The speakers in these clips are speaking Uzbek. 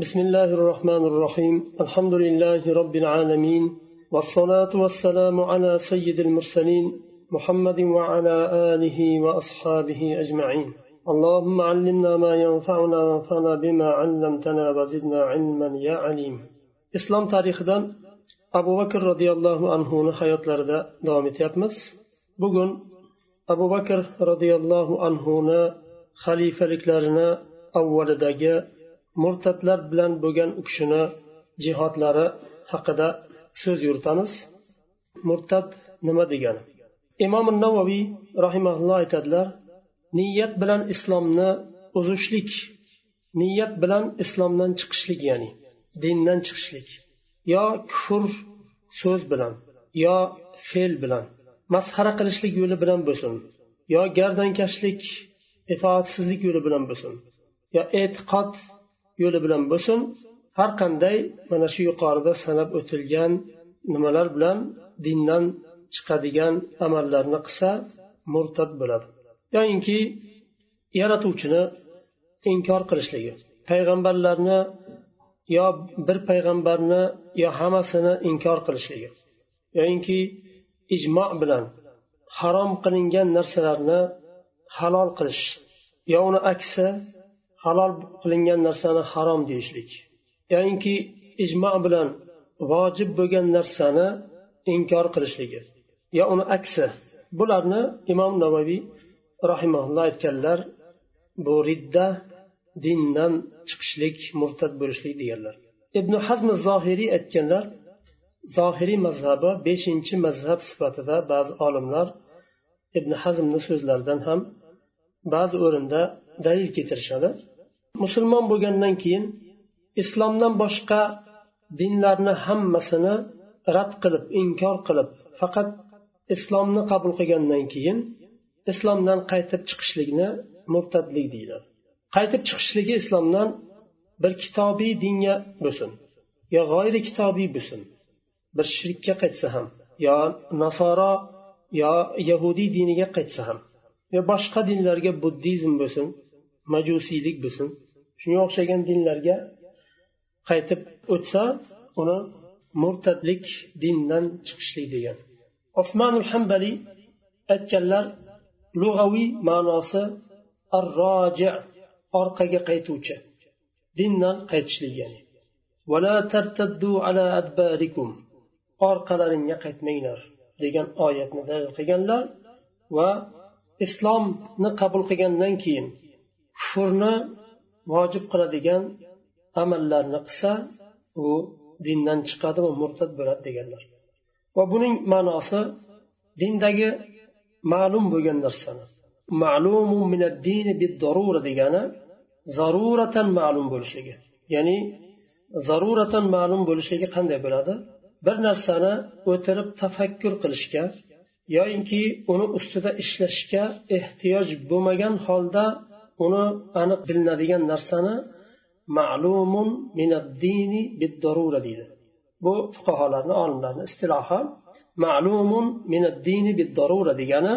بسم الله الرحمن الرحيم. الحمد لله رب العالمين والصلاة والسلام على سيد المرسلين محمد وعلى آله وأصحابه أجمعين. اللهم علمنا ما ينفعنا وانفعنا بما علمتنا وزدنا علما يا عليم. إسلام تاريخنا أبو بكر رضي الله عنه حياة لردا دوام etyapmiz bugun abu bakr roziyallohu anhuni xalifaliklarini avvalidagi murtadlar bilan bo'lgan u kishini jihodlari haqida so'z yuritamiz. Murtad nima degani? Imom navoiy rahimaulloh aytadilar niyat bilan islomni uzishlik niyat bilan islomdan chiqishlik ya'ni dindan chiqishlik yo kufr so'z bilan yo fe'l bilan masxara qilishlik yo'li bilan bo'lsin yo gardankashlik itoatsizlik yo'li bilan bo'lsin yo e'tiqod yo'li bilan bo'lsin har qanday mana shu yuqorida sanab o'tilgan nimalar bilan dindan chiqadigan amallarni qilsa murtad bo'ladi. Yoyinki yaratuvchini inkor qilishligi payg'ambarlarni yo bir payg'ambarni yo hammasini inkor qilishligi yoyinki ijmo bilan harom qilingan narsalarni halol qilish yo uni aksi halol qilingan narsani harom deyishlik. Ya'ni ijmo bilan vojib bo'lgan narsani inkor qilishligi. Yo uni aksi bularni imom navaviy rahimaulloh aytganlar bu ridda dindan chiqishlik murtad bo'lishlik deganlar. Ibn hazm zohiriy aytganlar zohiriy mazhabi beshinchi mazhab sifatida ba'zi olimlar ibn hazmni so'zlaridan ham ba'zi o'rinda dalil keltirishadi. Musulmon bo'lgandan keyin islomdan boshqa dinlarni hammasini rad qilib inkor qilib faqat islomni qabul qilgandan keyin islomdan qaytib chiqishlikni murtadlik deyiladi. Qaytib chiqishligi islomdan bir kitobiy dinga bo'lsin yo g'oyri kitobiy bo'lsin bir shirkka qaytsa ham yo nasoro yo yahudiy diniga qaytsa ham yo boshqa dinlarga buddizm bo'lsin majusiylik bo'lsin shunga o'xshagan dinlarga qaytib o'tsa uni murtadlik dindan chiqishlik degan. Osmanul hambali aytganlar lug'aviy ma'nosi ar roji orqaga qaytuvchi dindan qaytishlik ya'ni. Orqalaringga qaytmanglar degan oyatni dalil qilganlar va islomni qabul qilgandan keyin kufrni vojib qiladigan amallarni qilsa u dindan chiqadi va murtad bo'ladi deganlar. Va buning ma'nosi dindagi ma'lum bo'lgan narsani. Degani zaruratan ma'lum bo'lishligi. Ya'ni zaruratan ma'lum bo'lishligi qanday bo'ladi? Bir narsani o'tirib tafakkur qilishga yoyinki uni ustida ishlashga ehtiyoj bo'lmagan holda uni aniq bilinadigan narsani ma'lumun minaddini biddarura deydi. Bu fuqarolarni olimlarni istilohi ma'lumun minaddini biddarura degani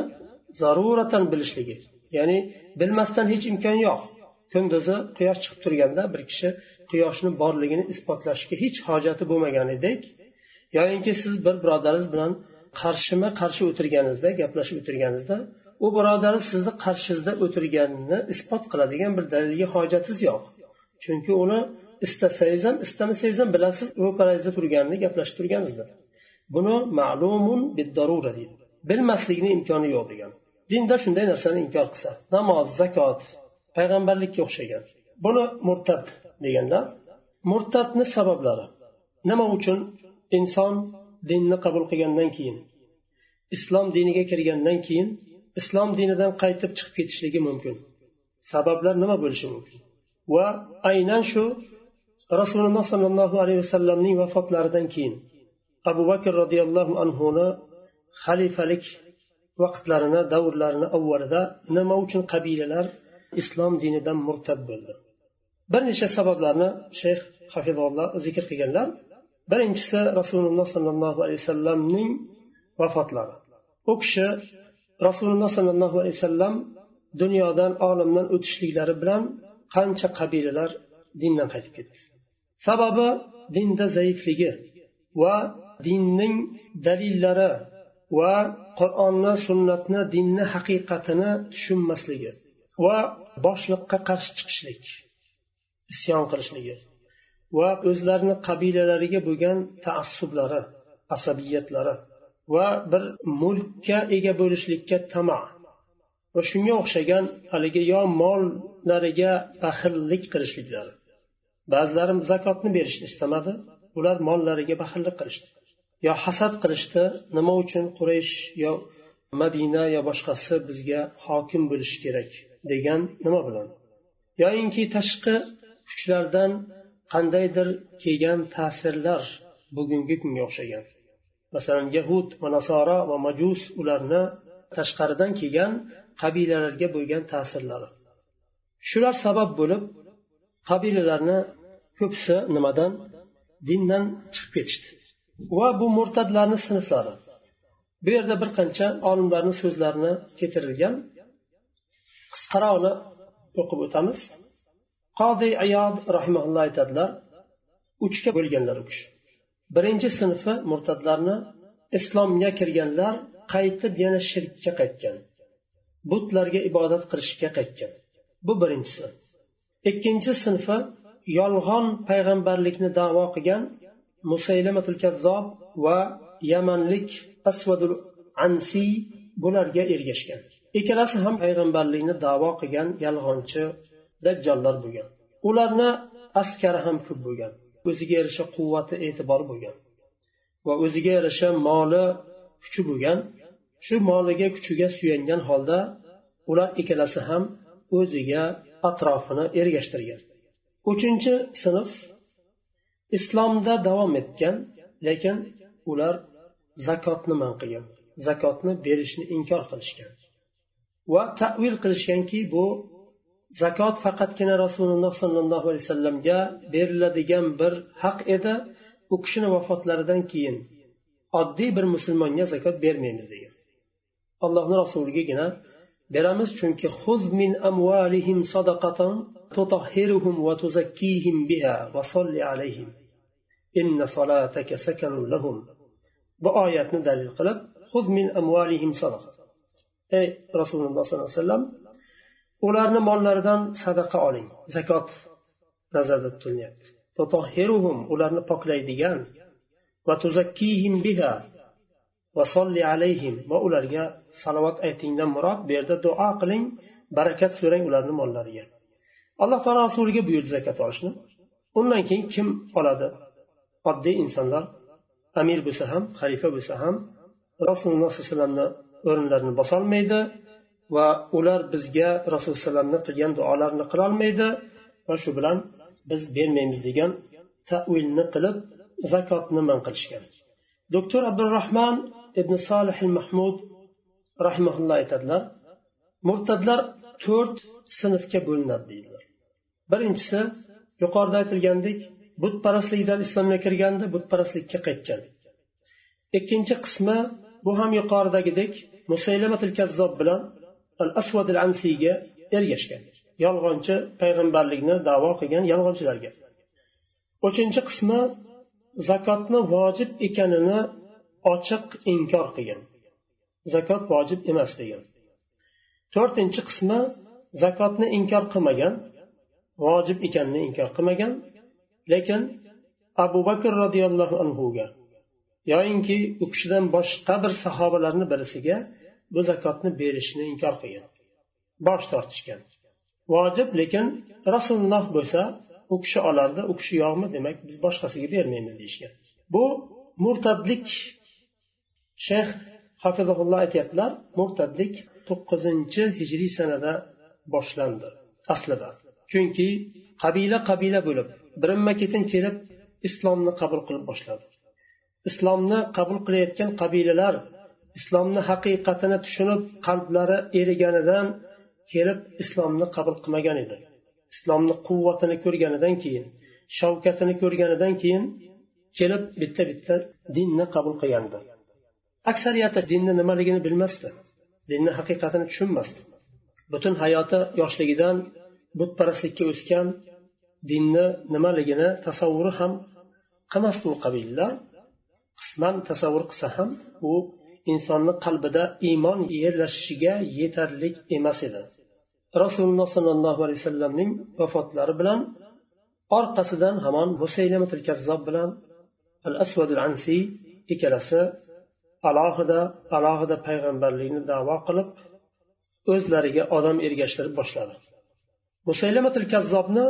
zaruratan bilishligi. Ya'ni bilmasdan hech imkon yo'q. Kunduzi quyosh chiqib turganda bir kishi quyoshni borligini isbotlashga hech hojati bo'lmaganidek yoyinki siz bir birodaringiz bilan qarshima qarshi o'tirganingizda gaplashib o'tirganingizda u birodar sizni qarshingizda o'tirganini isbot qiladigan bir dalilga hojatingiz yo'q. Chunki uni istasangiz ham istamasangiz ham bilasiz ro'parangizda turganini gaplashib turganingizni buni ma'lumun biddarura deydi. Bilmaslikni imkoni yo'q degan. Dinda shunday narsani inkor qilsa namoz zakot payg'ambarlikka o'xshagan. Buni murtad deganlar. Murtadni sabablari. Nima uchun? Inson dinni qabul qilgandan keyin islom diniga kirgandan keyin islom dinidan qaytib chiqib ketishligi mumkin. Sabablar nima bo'lishi mumkin? Va aynan shu rasululloh sollallohu alayhi vasallamning vafotlaridan keyin abu bakr roziyallohu anhuni xalifalik vaqtlarini davrlarini avvalida nima uchun qabilalar islom dinidan murtad bo'ldi? Bir necha sabablarni shayx hafizulloh zikr qilganlar. Birinchisi rasululloh sollallohu alayhi vasallamning vafotlari. U kishi rasululloh sollallohu alayhi vasallam dunyodan olamdan o'tishliklari bilan qancha qabilalar dindan qaytib ketdi. Sababi dinda zaifligi va dinning dalillari va qur'onni sunnatni dinni haqiqatini tushunmasligi va boshliqqa qarshi chiqishlik isyon qilishligi va o'zlarini qabilalariga bo'lgan taassublari asabiyatlari va bir mulkka ega bo'lishlikka tama. Va shunga o'xshagan haligi yo mollariga baxillik qilishliklari ba'zilari zakotni berishni istamadi ular mollariga baxillik qilishdi. Yo hasad qilishdi nima uchun quraysh yo madina yo boshqasi bizga hokim bo'lishi kerak degan nima bilan? Yoyinki tashqi kuchlardan qandaydir kelgan ta'sirlar bugungi kunga o'xshagan. Masalan yahud va nasoro va majus ularni tashqaridan kelgan qabilalarga bo'lgan ta'sirlari. Shular sabab bo'lib qabilalarni ko'pisi nimadan? Dindan chiqib ketishdi. Va bu murtadlarni sinflari. Bu yerda bir qancha olimlarni so'zlarini keltirilgan. Qisqaroqni o'qib o'tamiz. Qodi ayod rahimaulloh aytadilar uchga bo'lganlar u kishi. Birinchi sinfi murtadlarni islomga kirganlar qaytib yana shirkka qaytgan. Butlarga ibodat qilishga qaytgan. Bu birinchisi. Ikkinchi sinfi yolg'on payg'ambarlikni davo qilgan musaylamatul kazzob va yamanlik asvadul ansi bularga ergashgan. Ikkalasi ham payg'ambarlikni davo qilgan yolg'onchi dajjollar bo'lgan. Ularni askari ham ko'p bo'lgan. O'ziga yarasha quvvati e'tibori bo'lgan va o'ziga yarasha moli kuchi bo'lgan. Shu moliga kuchiga suyangan holda ular ikkalasi ham o'ziga atrofini ergashtirgan. Uchinchi sinf islomda davom etgan lekin ular zakotni man qilgan zakotni berishni inkor qilishgan va tavil qilishganki bu zakot faqatgina rasululloh sollallohu alayhi vasallamga beriladigan bir haq edi. U kishini vafotlaridan keyin oddiy bir musulmonga zakot bermaymiz degan. Allohni rasuligagina beramiz chunki xuz min amvalihim sadaqatan tutahhiruhum va tuzakkihim biha va solli alayhim. Inna salataka sakanun lahum. Bu oyatni dalil qilib xuz min amvalihim sadaqa. Ey rasululloh sollallohu alayhi vasallam ularni mollaridan sadaqa oling. Zakot nazarda tutilyapti. Ularni poklaydigan. Va tuzakkihim biha. Va solli alayhim. Va ularga salovat aytingdan murod bu yerda duo qiling. Barakat so'rang ularni mollariga. Alloh taolo rasuliga buyurdi zakot olishni. Undan keyin kim oladi? Oddiy insonlar. Amir bo'lsa ham xalifa bo'lsa ham rasululloh sollallohu alayhi vasallamni o'rinlarini bosolmaydi. Va ular bizga rasululloh alayhivasallamni qilgan duolarini qilolmaydi va shu bilan biz bermaymiz degan tavilni qilib zakotni man qilishgan. Doktor abdurahmon ibn solih mahmud rahimaulloh aytadilar murtadlar to'rt sinfga bo'linadi deydilar. Birinchisi yuqorida aytilgandek butparastlikdan islomga kirganda butparastlikka qaytgan. Ikkinchi qismi bu ham yuqoridagidek musaylamatil kazzob bilan al asvad al ansiyga ergashgan. Yolg'onchi payg'ambarlikni davo qilgan yolg'onchilarga. Uchinchi qismi zakotni vojib ekanini ochiq inkor qilgan. Zakot vojib emas degan. To'rtinchi qismi zakotni inkor qilmagan vojib ekanini inkor qilmagan lekin abu bakr roziyallohu anhuga yoyinki u kishidan boshqa bir sahobalarni birisiga bu zakotni berishni inkor qilgan. Bosh tortishgan. Vojib lekin rasululloh bo'lsa u kishi olardi u kishi yo'qmi demak biz boshqasiga bermaymiz deyishgan. Bu murtadlik shayx hafizulloh aytyaptilar murtadlik to'qqizinchi hijriy sanada boshlandi aslida. Chunki qabila qabila bo'lib birinma ketin kelib islomni qabul qilib boshladi. Islomni qabul qilayotgan qabilalar islomni haqiqatini tushunib qalblari eriganidan kelib islomni qabul qilmagan edi. Islomni quvvatini ko'rganidan keyin shavkatini ko'rganidan keyin kelib bitta bitta dinni qabul qilgandi aksariyati dinni nimaligini bilmasdi dinni haqiqatini tushunmasdi. Butun hayoti yoshligidan butparastlikka o'sgan dinni nimaligini tasavvuri ham qilmasdi u qabiliylar qisman tasavvur qilsa ham u insonni qalbida iymon yerlashishiga yetarlik emas edi. Rasululloh sollallohu alayhi vasallamning vafotlari bilan orqasidan hamon musaylamatul kazzob bilan al asvadul ansiy ikkalasi alohida alohida payg'ambarlikni davo qilib o'zlariga odam ergashtirib boshladi. Musaylamatul kazzobni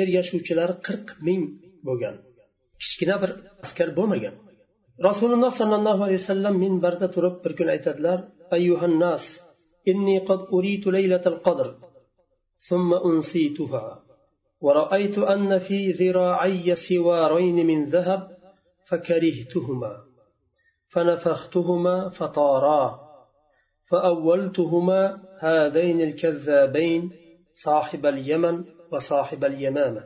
ergashuvchilari qirq ming bo'lgan. Kichkina bir askar bo'lmagan. Rasululloh sollallohu alayhi vasallam minbarda turib bir kun aytadilar ayyuhannas inni qad uritu laylatal qadr ثم أنسيتها ورأيت أن في ذراعي سوارين من ذهب فكرهتهما فنفختهما فطارا فأولتهما هذين الكذابين صاحب اليمن وصاحب اليمامة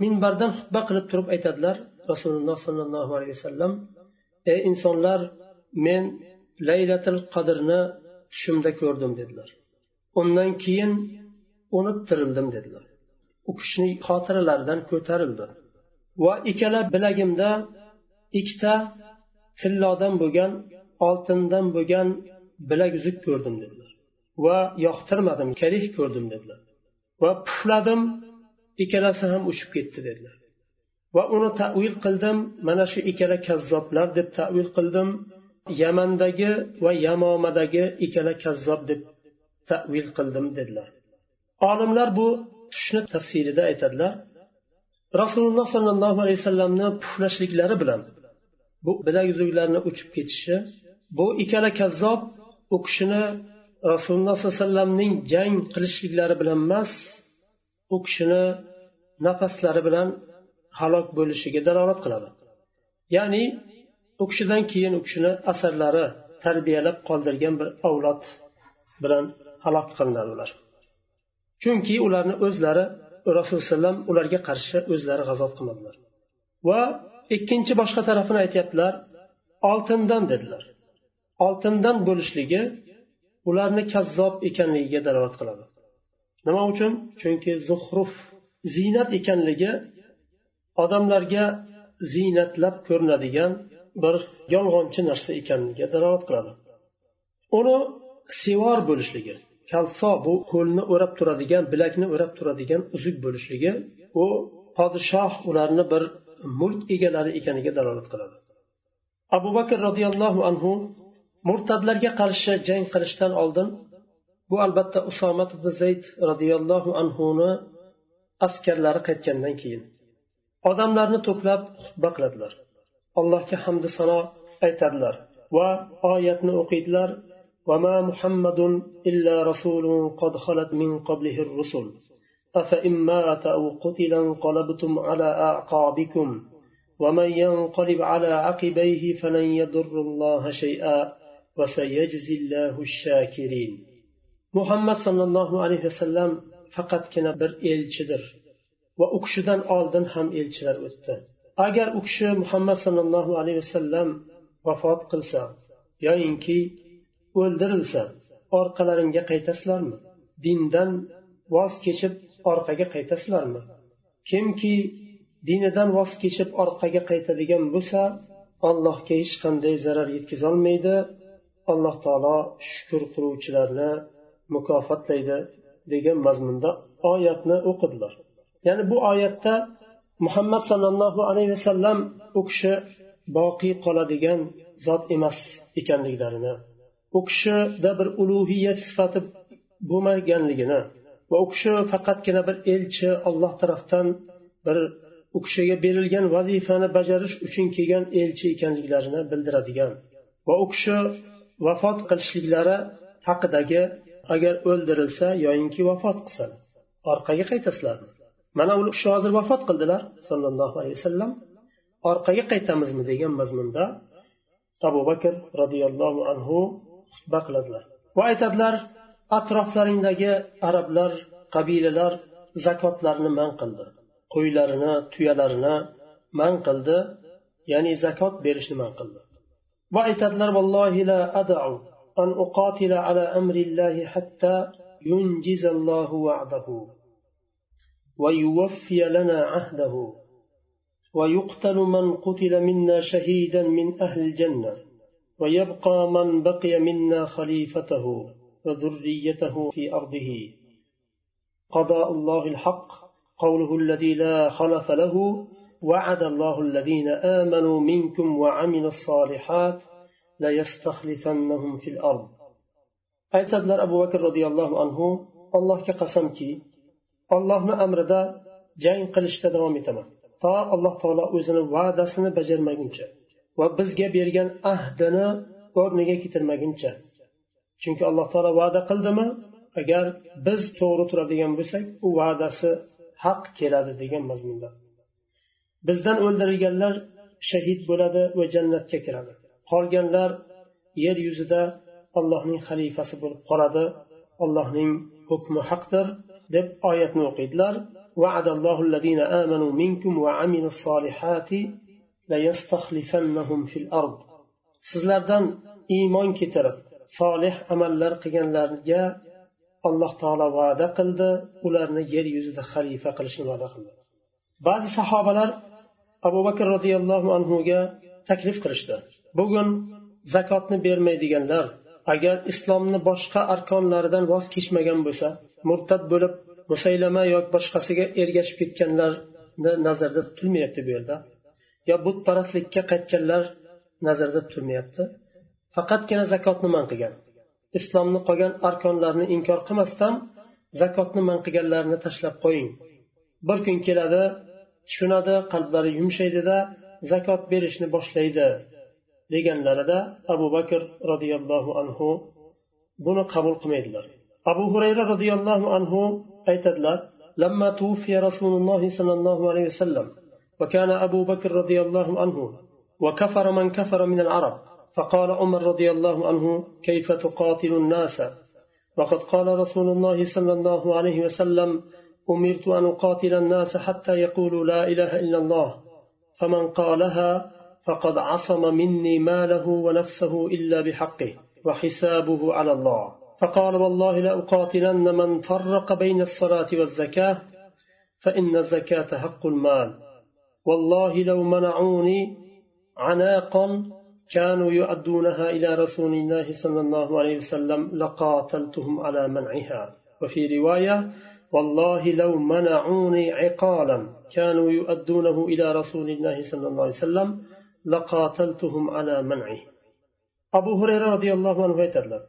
من بردن خطبة قلب ترب أيتدلر رسول الله صلى الله عليه وسلم ey insonlar men laylatil qadrni tushimda ko'rdim dedilar. Undan keyin unib tirildim dedilar. U kishini xotiralaridan ko'tarildi. Va ikkala bilagimda ikkita tillodan bo'lgan oltindan bo'lgan bilaguzuk ko'rdim dedilar. Va yoqtirmadim karih ko'rdim dedilar. Va pufladim ikkalasi ham uchib ketdi dedilar. Va uni tavil qildim. Mana shu ikkala kazzoblar deb tavil qildim. Yamandagi va yamomadagi ikkala kazzob deb tavil qildim dedilar. Olimlar bu tushni tafsirida aytadilar. Rasululloh sollallohu alayhi vasallamni puflashliklari bilan bu bilaguzuklarni uchib ketishi bu ikkala kazzob u kishini rasululloh sollallohu alayhi vasallamning jang qilishliklari bilan emas u kishini nafaslari bilan halok bo'lishiga dalolat qiladi. Ya'ni u kishidan keyin u kishini asarlari tarbiyalab qoldirgan bir avlod bilan halok qilinadi ular. Chunki ularni o'zlari rasululloh alayhivasallam ularga qarshi o'zlari g'azot qilmadilar. Va ikkinchi boshqa tarafini aytyaptilar oltindan dedilar. Oltindan bo'lishligi ularni kazzob ekanligiga dalolat qiladi. Nima uchun? Chunki zuhruf ziynat ekanligi odamlarga ziynatlab ko'rinadigan bir yolg'onchi narsa ekanligiga dalolat qiladi. Uni sevor bo'lishligi kalso bu qo'lni o'rab turadigan bilakni o'rab turadigan uzuk bo'lishligi u podshoh ularni bir mulk egalari ekaniga dalolat qiladi. Abu bakr roziyallohu anhu murtadlarga qarshi jang qilishdan oldin bu albatta usomat ibn zayd roziyallohu anhuni askarlari qaytgandan keyin odamlarni to'plab xutba qiladilar. Allohga hamdi sano aytadilar. Va oyatni o'qiydilar. وما محمد إلا رسول قد خلت من قبله الرسل أفإن مات أو قتل انقلبتم على أعقابكم ومن ينقلب على عقبيه فلن يضر الله شيئا وسيجزي الله الشاكرين محمد صلى الله عليه وسلم فقط كنا بر elchidir. Va u kishidan oldin ham elchilar o'tdi. Agar u kishi muhammad sollallohu alayhi vasallam vafot qilsa yoyinki o'ldirilsa orqalaringga qaytasizlarmi? Dindan voz kechib orqaga qaytasizlarmi? Kimki dinidan voz kechib orqaga qaytadigan bo'lsa allohga hech qanday zarar yetkazolmaydi alloh taolo shukur qiluvchilarni mukofotlaydi degan mazmunda oyatni o'qidilar. Ya'ni bu oyatda muhammad sollallohu alayhi vasallam u kishi boqiy qoladigan zot emas ekanliklarini u kishida bir ulug'iyat sifati bo'lmaganligini va u kishi faqatgina bir elchi olloh tarafdan bir u kishiga berilgan vazifani bajarish uchun kelgan elchi ekanliklarini bildiradigan va u kishi vafot qilishliklari haqidagi agar o'ldirilsa yoyinki vafot qilsa orqaga qaytasizlarmi mana u kishi hozir vafot qildilar sollallohu alayhi vasallam. Orqaga qaytamizmi degan mazmunda abu bakr roziyallohu anhu xutba qiladilar. Va aytadilar atroflaringdagi arablar qabilalar zakotlarni man qildi qo'ylarini tuyalarini man qildi ya'ni zakot berishni man qildi. Va aytadilar vallohi la adau an uqatila ala amrillahi hatta yunjizallohu va'dahu ويوفي لنا عهده. ويقتل من قتل منا شهيدا من أهل الجنة. ويبقى من بقي منا خليفته وذريته في أرضه. قضاء الله الحق قوله الذي لا خلف له وعد الله الذين آمنوا منكم وعملوا الصالحات ليستخلفنهم في الأرض. aytadilar abu bakr roziyallohu anhu allohga qasamki ollohni amrida jang qilishda davom etaman. To alloh taolo o'zini va'dasini bajarmaguncha va bizga bergan ahdini o'rniga keltirmaguncha chunki alloh taolo va'da qildimi agar biz to'g'ri turadigan bo'lsak u va'dasi haq keladi degan mazmunda. Bizdan o'ldirilganlar shahid bo'ladi va jannatga kiradi. Qolganlar yer yuzida allohning xalifasi bo'lib qoladi. Allohning hukmi haqdir. deb oyatni o'qiydilar وعد الله الذين آمنوا منكم وعملوا الصالحات ليستخلفنهم في الأرض sizlardan iymon keltirib solih amallar qilganlarga alloh taolo va'da qildi ularni yer yuzida xalifa qilishni va'da qildi ba'zi sahobalar abu bakr roziyallohu anhuga taklif qilishdi bugun zakotni bermaydiganlar agar islomni boshqa arkonlaridan voz kechmagan bo'lsa murtad bo'lib musaylama yoki boshqasiga ergashib ketganlarni nazarda tutilmayapti bu yerda yo butparastlikka qaytganlar nazarda tutilmayapti faqatgina zakotni man qilgan. Islomni qolgan arkonlarini inkor qilmasdan zakotni man qilganlarni tashlab qo'ying. Bir kun keladi tushunadi qalblari yumshaydida zakot berishni boshlaydi. Deganlarida abu bakr roziyallohu anhu buni qabul qilmaydilar. Abu hurayra roziyallohu anhu aytadilar لما توفي رسول الله صلى الله عليه وسلم وكان أبو بكر رضي الله عنه وكفر من كفر من العرب فقال عمر رضي الله عنه كيف تقاتل الناس وقد قال رسول الله صلى الله عليه وسلم أمرت أن أقاتل الناس حتى يقولوا لا إله إلا الله فمن قالها فقد عصم مني ماله ونفسه إلا بحقه وحسابه على الله. فقال والله لأقاتلن من فرق بين الصلاة والزكاة فإن الزكاة حق المال. والله لو منعوني عناقا كانوا يؤدونها إلى رسول الله صلى الله عليه وسلم لقاتلتهم على منعها. وفي رواية والله لو منعوني عقالا كانوا يؤدونه إلى رسول الله صلى الله عليه وسلم abu xurayra roziyallohu anhu aytadilar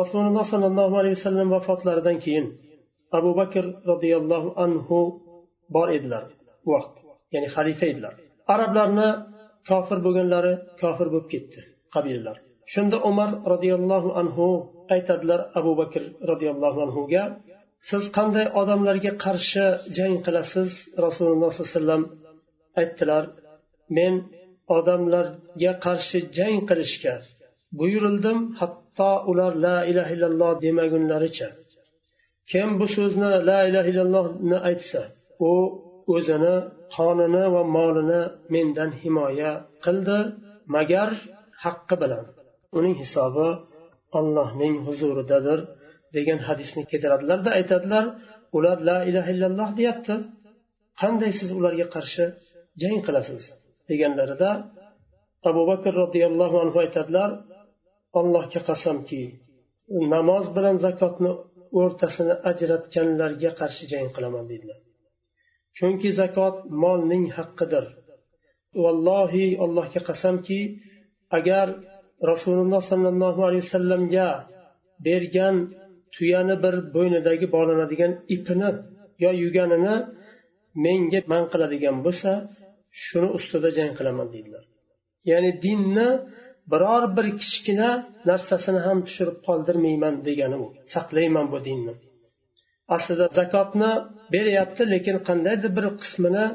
rasululloh sollallohu alayhi vasallam vafotlaridan keyin abu bakr roziyallohu anhu bor edilar u vaqt ya'ni xalifa edilar. Arablarni kofir bo'lganlari kofir bo'lib ketdi qabilalar shunda umar roziyallohu anhu aytadilar abu bakr roziyallohu anhuga siz qanday odamlarga qarshi jang qilasiz? Rasululloh sollallohu alayhi vasallam aytdilar men odamlarga qarshi jang qilishga buyurildim hatto ular la ilaha illalloh demagunlaricha. Kim bu so'zni la ilaha illallohni aytsa u o'zini qonini va molini mendan himoya qildi magar haqqi bilan. Uning hisobi allohning huzuridadir degan hadisni keltiradilarda aytadilar ular la ilaha illalloh deyapti. Qanday siz ularga qarshi jang qilasiz? Deganlarida abu bakr roziyallohu anhu aytadilar allohga qasamki namoz bilan zakotni o'rtasini ajratganlarga qarshi jang qilaman deydilar chunki zakot molning haqqidir. Vallohi allohga qasamki agar rasululloh sollallohu alayhi vasallamga bergan tuyani bir bo'ynidagi bog'lanadigan ipini yo yuganini menga man qiladigan bo'lsa shuni ustida jang qilaman deydilar. Ya'ni dinni biror bir kichkina narsasini ham tushirib qoldirmayman degani u. Saqlayman bu dinni. Aslida zakotni beryapti lekin qandaydir bir qismini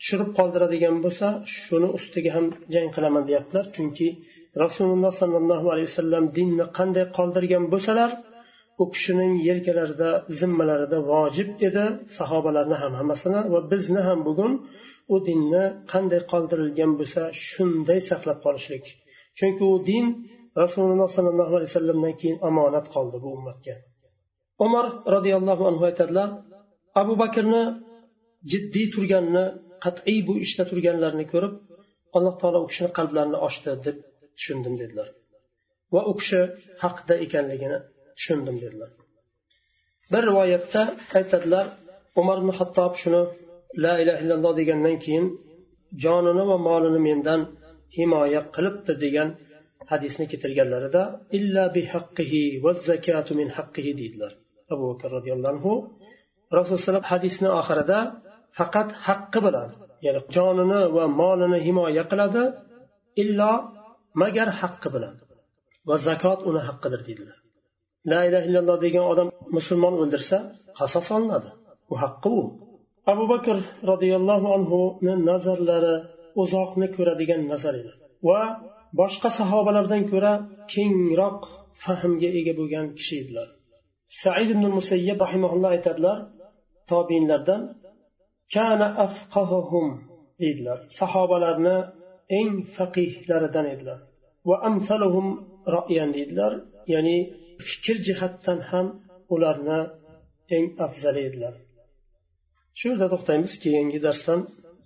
tushirib qoldiradigan bo'lsa shuni ustiga ham jang qilaman deyaptilar. Chunki rasululloh sollallohu alayhi vasallam dinni qanday qoldirgan bo'lsalar u kishining yelkalarida zimmalarida vojib edi sahobalarni ham hammasini va bizni ham bugun u dinni qanday qoldirilgan bo'lsa shunday saqlab qolishlik. Chunki u din rasululloh sollallohu alayhi vasallamdan keyin omonat qoldi bu ummatga. Umar roziyallohu anhu aytadilar abu bakrni jiddiy turganini qat'iy bu ishda turganlarini ko'rib alloh taolo u kishini qalblarini ochdi deb tushundim dedilar. Va u kishi haqda ekanligini tushundim dedilar. Bir rivoyatda aytadilar umar ibn hattob shuni la ilaha illalloh degandan keyin jonini va molini mendan himoya qilibdi degan hadisni keltirganlarida illa bihaqqihi va zakatu min haqqihi deydilar. Abu bakr roziyallohu anhu rasululloh hadisni oxirida faqat haqqi bilan ya'ni jonini va molini himoya qiladi illo magar haqqi bilan va zakot uni haqqidir deydilar. La ilaha illalloh degan odam musulmon o'ldirsa qasos olinadi. U haqqi u. abu bakr roziyallohu anhuni nazarlari uzoqni ko'radigan nazar edi va boshqa sahobalardan ko'ra kengroq fahmga ega bo'lgan kishi edilar. Said ibn musayyab rahimaulloh aytadilar tobiinlardan kana afqahuhum deydilar sahobalarni eng faqihlaridan edilar. Va amsaluhum ro'yan deydilar ya'ni fikr jihatdan ham ularni eng afzali edilar. shu yerda to'xtaymiz keyingi darsdan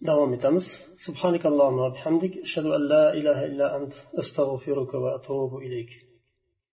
davom etamiz. Subhanakallohu va bihamdik. Ashhadu an la ilaha illa ant astag'firuka va atubu ilayk.